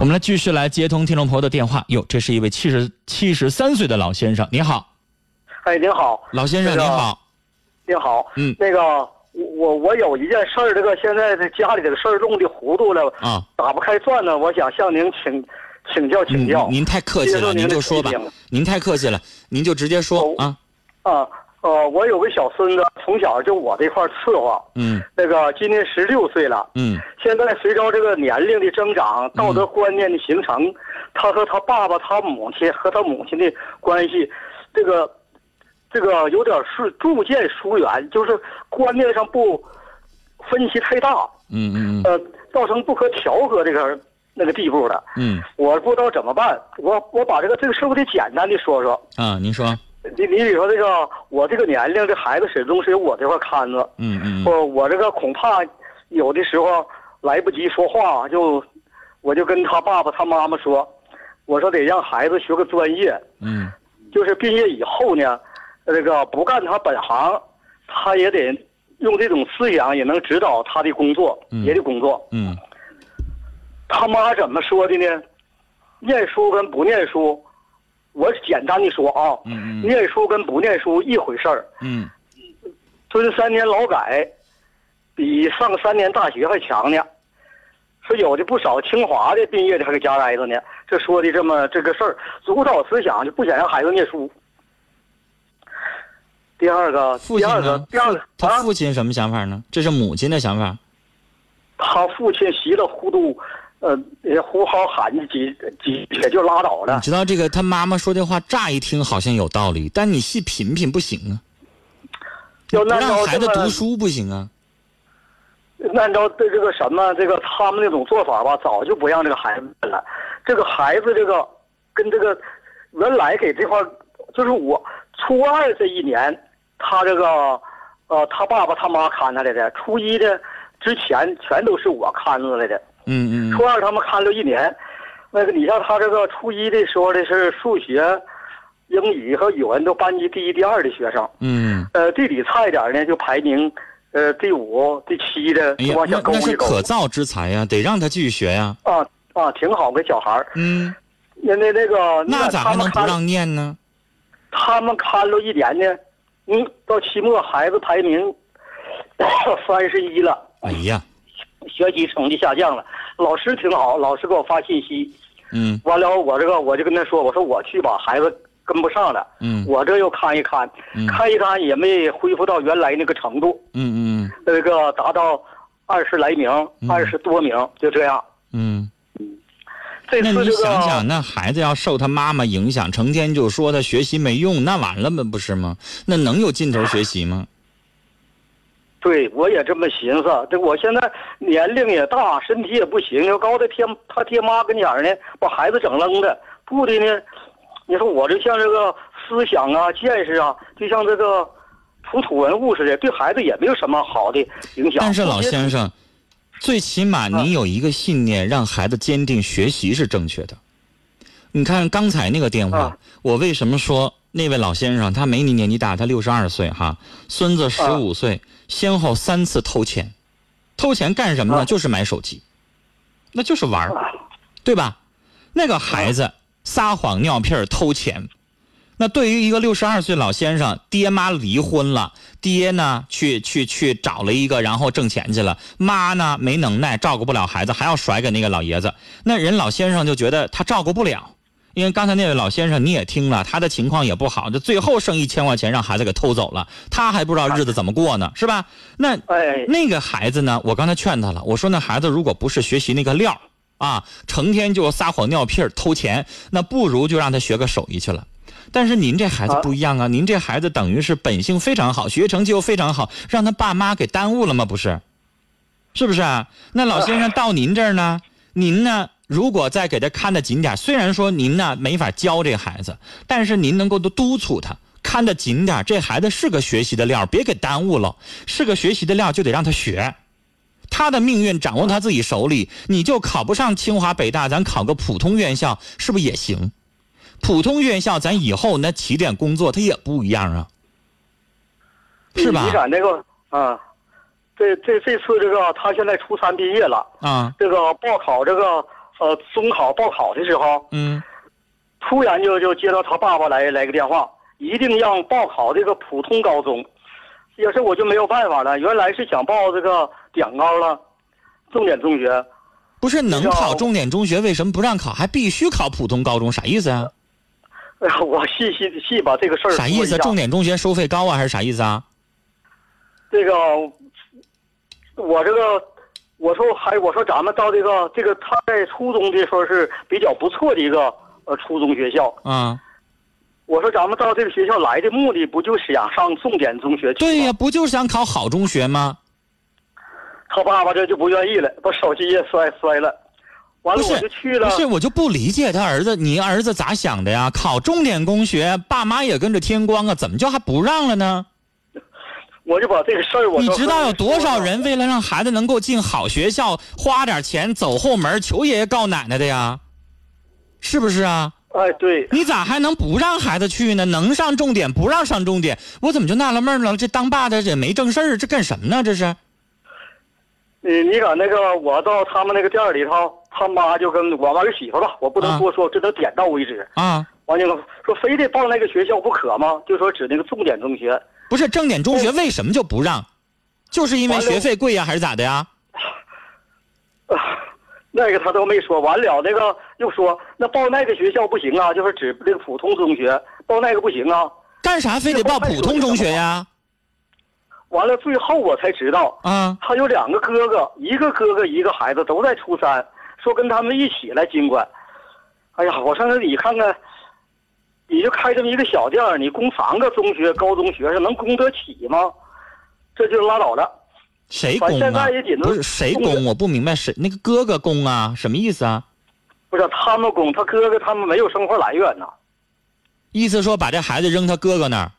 我们来继续来接通听众朋友的电话。哟，这是一位七十七十三岁的老先生，您好，哎，您好，老先生那个您好，您好，嗯。那个我我我有一件事儿，这个现在这家里这个事儿弄的糊涂了，啊，打不开转呢，我想向您请请教请教。嗯您太客气了，您就说吧，您太客气了，您就直接说哦啊，啊，呃，我有个小孙子，从小就我这块儿伺候，嗯。那个今年十六岁了，嗯。现在随着这个年龄的增长，道德观念的形成，他和他爸爸、他母亲和他母亲的关系，这个这个有点是逐渐疏远，就是观念上不分歧太大，嗯嗯呃，造成不可调和这个那个地步了。嗯。我不知道怎么办，我我把这个这个事儿我得简单的说说。嗯啊，您说，你你比如说这个，我这个年龄，这孩子始终是由我这块看着。嗯嗯我我这个恐怕有的时候来不及说话，就我就跟他爸爸他妈妈说，我说得让孩子学个专业，嗯就是毕业以后呢，这个不干他本行，他也得用这种思想也能指导他的工作，嗯别的工作。嗯他妈怎么说的呢？念书跟不念书，我简单的说啊，嗯嗯念书跟不念书一回事儿。嗯蹲三年劳改，比上三年大学还强呢。说有的不少清华的毕业的还搁家待着呢。这说的这么这个事儿，主导思想就不想让孩子念书。第二个，第二个，？第二个他啊，父亲什么想法呢？这是母亲的想法。他父亲稀里糊涂，呃，呼号喊几几也就拉倒了。你知道这个他妈妈说这话，乍一听好像有道理，但你细品品不行啊。不要按照让孩子读书不行啊。按照这这个什么这个他们那种做法吧，早就不让这个孩子了。这个孩子这个跟这个原来给这块，就是我初二这一年，他这个呃他爸爸他妈看他来的，初一的之前全都是我看着来的。嗯嗯初二他们看了一年，那个你像他这个初一的时候的是数学、英语和语文都班级第一、第二的学生。嗯，呃，地理差一点呢，就排名，呃，第五、第七的，那那是。可造之才呀，得让他继续学呀。啊啊，挺好个小孩儿。嗯，那那那个，那咋还能不让念呢？他们看了一年呢，嗯，到期末孩子排名 三十一了，哎呀，学习成绩下降了。老师挺好，老师给我发信息，嗯完了我这个我就跟他说，我说我去吧，孩子跟不上了。嗯我这又看一看，嗯看一看也没恢复到原来那个程度。嗯嗯那个达到二十来名，二十多名，就这样。嗯。那你这次这个想想，那孩子要受他妈妈影响，成天就说他学习没用，那完了吗？不是吗？那能有劲头学习吗？对我也这么寻思。这我现在年龄也大，身体也不行，要高的天他爹妈跟前呢，把孩子整扔的，不的呢。你说我这像这个思想啊、见识啊，就像这个土土文物似的，对孩子也没有什么好的影响。但是老先生，最起码你有一个信念，让孩子坚定学习是正确的。你看刚才那个电话啊，我为什么说那位老先生他没你年纪大，他六十二岁哈，孙子十五岁，先后三次偷钱，偷钱干什么呢？啊就是买手机，那就是玩儿。啊对吧？那个孩子撒谎尿屁儿偷钱，那对于一个六十二岁老先生，爹妈离婚了，爹呢去去去找了一个，然后挣钱去了，妈呢没能耐照顾不了孩子，还要甩给那个老爷子，那人老先生就觉得他照顾不了。因为刚才那位老先生你也听了，他的情况也不好，这最后剩一千块钱让孩子给偷走了，他还不知道日子怎么过呢，是吧？那哎，那个孩子呢，我刚才劝他了，我说那孩子如果不是学习那个料儿啊，成天就撒谎尿屁儿偷钱，那不如就让他学个手艺去了。但是您这孩子不一样啊，您这孩子等于是本性非常好，学习成绩又非常好，让他爸妈给耽误了吗？不是，是不是啊？那老先生到您这儿呢，您呢？如果再给他看得紧点儿，虽然说您呢没法教这孩子，但是您能够都督促他看得紧点儿，这孩子是个学习的料，别给耽误了。是个学习的料就得让他学，他的命运掌握他自己手里。你就考不上清华北大，咱考个普通院校是不是也行？普通院校咱以后那起点工作他也不一样啊，是吧你？看那个啊，这这这次这个他现在初三毕业了，啊，这个报考这个呃中考报考的时候，嗯，突然就就接到他爸爸来来个电话，一定让报考这个普通高中。也是我就没有办法了，原来是想报这个点高了，重点中学。不是能考重点中学，为什么不让考，还必须考普通高中？啥意思啊？哎呀，我细细细把这个事儿啥意思？重点中学收费高啊，还是啥意思啊？这个，我这个，我说还我说咱们到这个这个他在初中的时候是比较不错的一个呃初中学校。啊，我说咱们到这个学校来的目的不就是想上重点中学去？对呀、不就是想考好中学吗？他爸爸这就不愿意了，把手机也摔摔了。完了我就去了不，是，我就不理解他儿子，你儿子咋想的呀？考重点中学，爸妈也跟着添光啊，怎么就还不让了呢？我就把这个事儿我你知道有多少人为了让孩子能够进好学校，花点钱走后门求爷爷告奶奶的呀？是不是啊？哎，对，你咋还能不让孩子去呢？能上重点不让上重点，我怎么就纳了闷了？这当爸的也没正事儿，这干什么呢？这是你你搁那个我到他们那个店里头，他妈就跟我儿媳妇吧，我不能啊多说，只能点到为止。啊？完了说非得报那个学校不可吗？就说指那个重点中学。不是正点中学为什么就不让？就是因为学费贵呀，还是咋的呀？那个他都没说，完了那个又说那报那个学校不行啊，就是指那个普通中学，报那个不行啊。干啥非得报普通中学呀？完了最后我才知道，啊，他有两个哥哥，一个哥哥一个孩子都在初三，说跟他们一起来经管。哎呀，我上那里看看，你就开这么一个小店儿，你供三个中学、高中学生能供得起吗？这就拉倒了。谁供啊不是谁供？我不明白，谁那个哥哥供啊？什么意思啊？不是他们供，他哥哥他们没有生活来源呐。意思说把这孩子扔他哥哥那儿，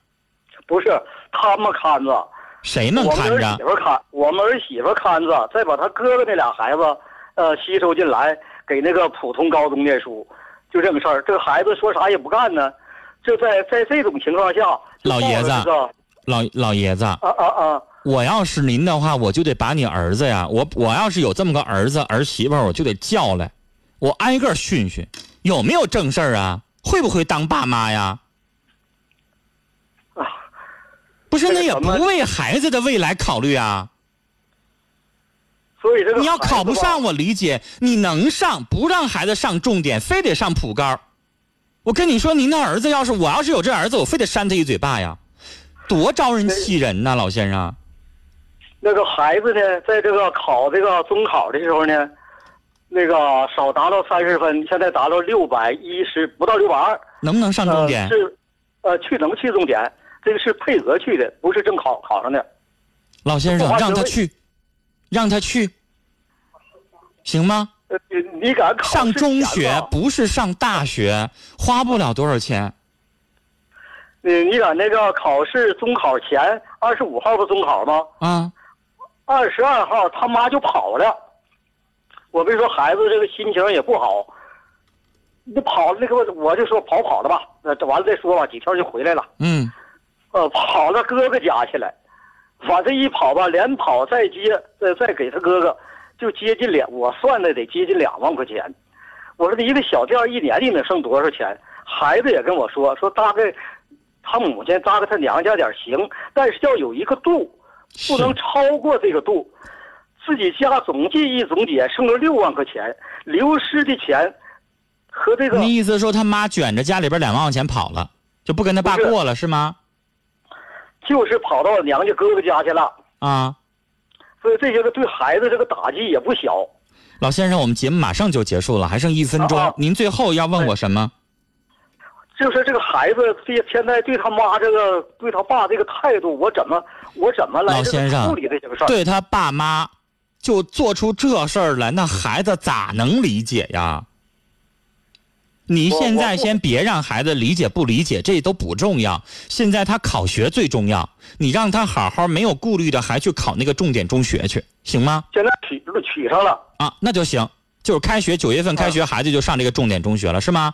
不是他们看着，谁能我们儿看着媳？妇看，我们儿媳妇看着，再把他哥哥那俩孩子，呃，吸收进来，给那个普通高中念书，就这个事儿。这个孩子说啥也不干呢，就在在这种情况下，老爷子老老爷子，啊啊啊！我要是您的话，我就得把你儿子呀，我我要是有这么个儿子儿媳妇，我就得叫来，我挨个训训，有没有正事儿啊？会不会当爸妈呀？啊不是，那也不为孩子的未来考虑啊！所以这个你要考不上，我理解；你能上，不让孩子上重点，非得上普高。我跟你说，您的儿子要是我要是有这儿子，我非得扇他一嘴巴呀，多招人气人呐，老先生。那个孩子呢，在这个考这个中考的时候呢，那个少达到三十分，现在达到六百一十，不到六百二。能不能上重点？呃、是，呃，去能去重点，这个是配额去的，不是正考考上的。老先生让他去，让他去，行吗？呃，你你敢考上中学不是上大学，花不了多少钱。你你敢那个考试中考前二十五号不中考吗？啊，二十二号他妈就跑了。我没说孩子这个心情也不好，你跑了那个我就说跑跑了吧，那这完了再说吧，几天就回来了。嗯，呃，跑到哥哥家去了，反正一跑吧，连跑再接，再再给他哥哥，就接近两，我算的得接近两万块钱。我说这一个小店儿一年你能剩多少钱？孩子也跟我说，说大概他母亲搭给他娘家点儿行，但是要有一个度，不能超过这个度。自己家总计一总结剩了六万块钱，流失的钱和这个你意思说他妈卷着家里边两万块钱跑了，就不跟他爸过了是吗？就是跑到娘家哥哥家去了，啊，所以这些个对孩子这个打击也不小。老先生，我们节目马上就结束了，还剩一分钟，您最后要问我什么？就是这个孩子这现在对他妈这个对他爸这个态度，我怎么我怎么来老先生处理这些个事儿？对他爸妈就做出这事儿来，那孩子咋能理解呀？你现在先别让孩子理解不理解，这都不重要。现在他考学最重要，你让他好好没有顾虑的，还去考那个重点中学去，行吗？现在取取上了啊，那就行。就是开学九月份开学，孩子就上这个重点中学了，是吗？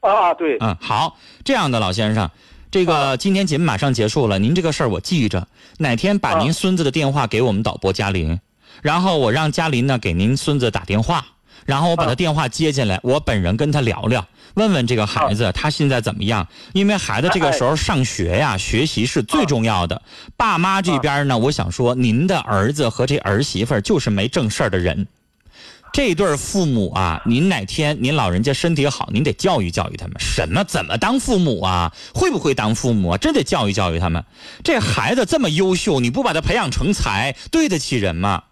啊，对，嗯，好，这样的老先生，这个今天节目马上结束了，您这个事儿我记着，哪天把您啊孙子的电话给我们导播嘉林，然后我让嘉林呢给您孙子打电话，然后我把他电话接进来，我本人跟他聊聊，问问这个孩子他现在怎么样。因为孩子这个时候上学呀，学习是最重要的。爸妈这边呢，我想说，您的儿子和这儿媳妇就是没正事儿的人。这对父母啊，您哪天您老人家身体好，您得教育教育他们，什么怎么当父母啊？会不会当父母啊？真得教育教育他们。这孩子这么优秀，你不把他培养成才，对得起人吗？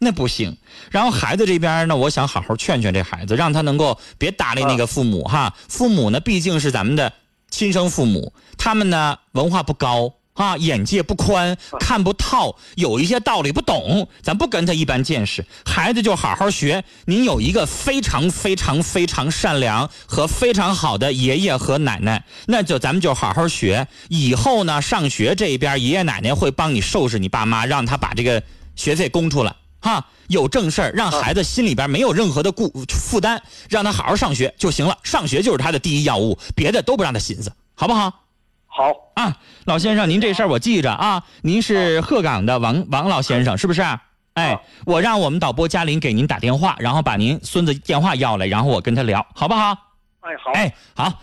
那不行。然后孩子这边呢，我想好好劝劝这孩子，让他能够别搭理那个父母哈。父母呢，毕竟是咱们的亲生父母，他们呢文化不高。啊，眼界不宽，看不透，有一些道理不懂，咱不跟他一般见识。孩子就好好学。您有一个非常非常非常善良和非常好的爷爷和奶奶，那就咱们就好好学。以后呢，上学这边爷爷奶奶会帮你收拾你爸妈，让他把这个学费供出来。哈，有正事儿，让孩子心里边没有任何的顾负担，让他好好上学就行了。上学就是他的第一要务，别的都不让他寻思，好不好？好啊，老先生，您这事儿我记着啊。您是鹤岗的王王老先生是不是？哎，我让我们导播嘉林给您打电话，然后把您孙子电话要来，然后我跟他聊，好不好？哎，好。哎，好。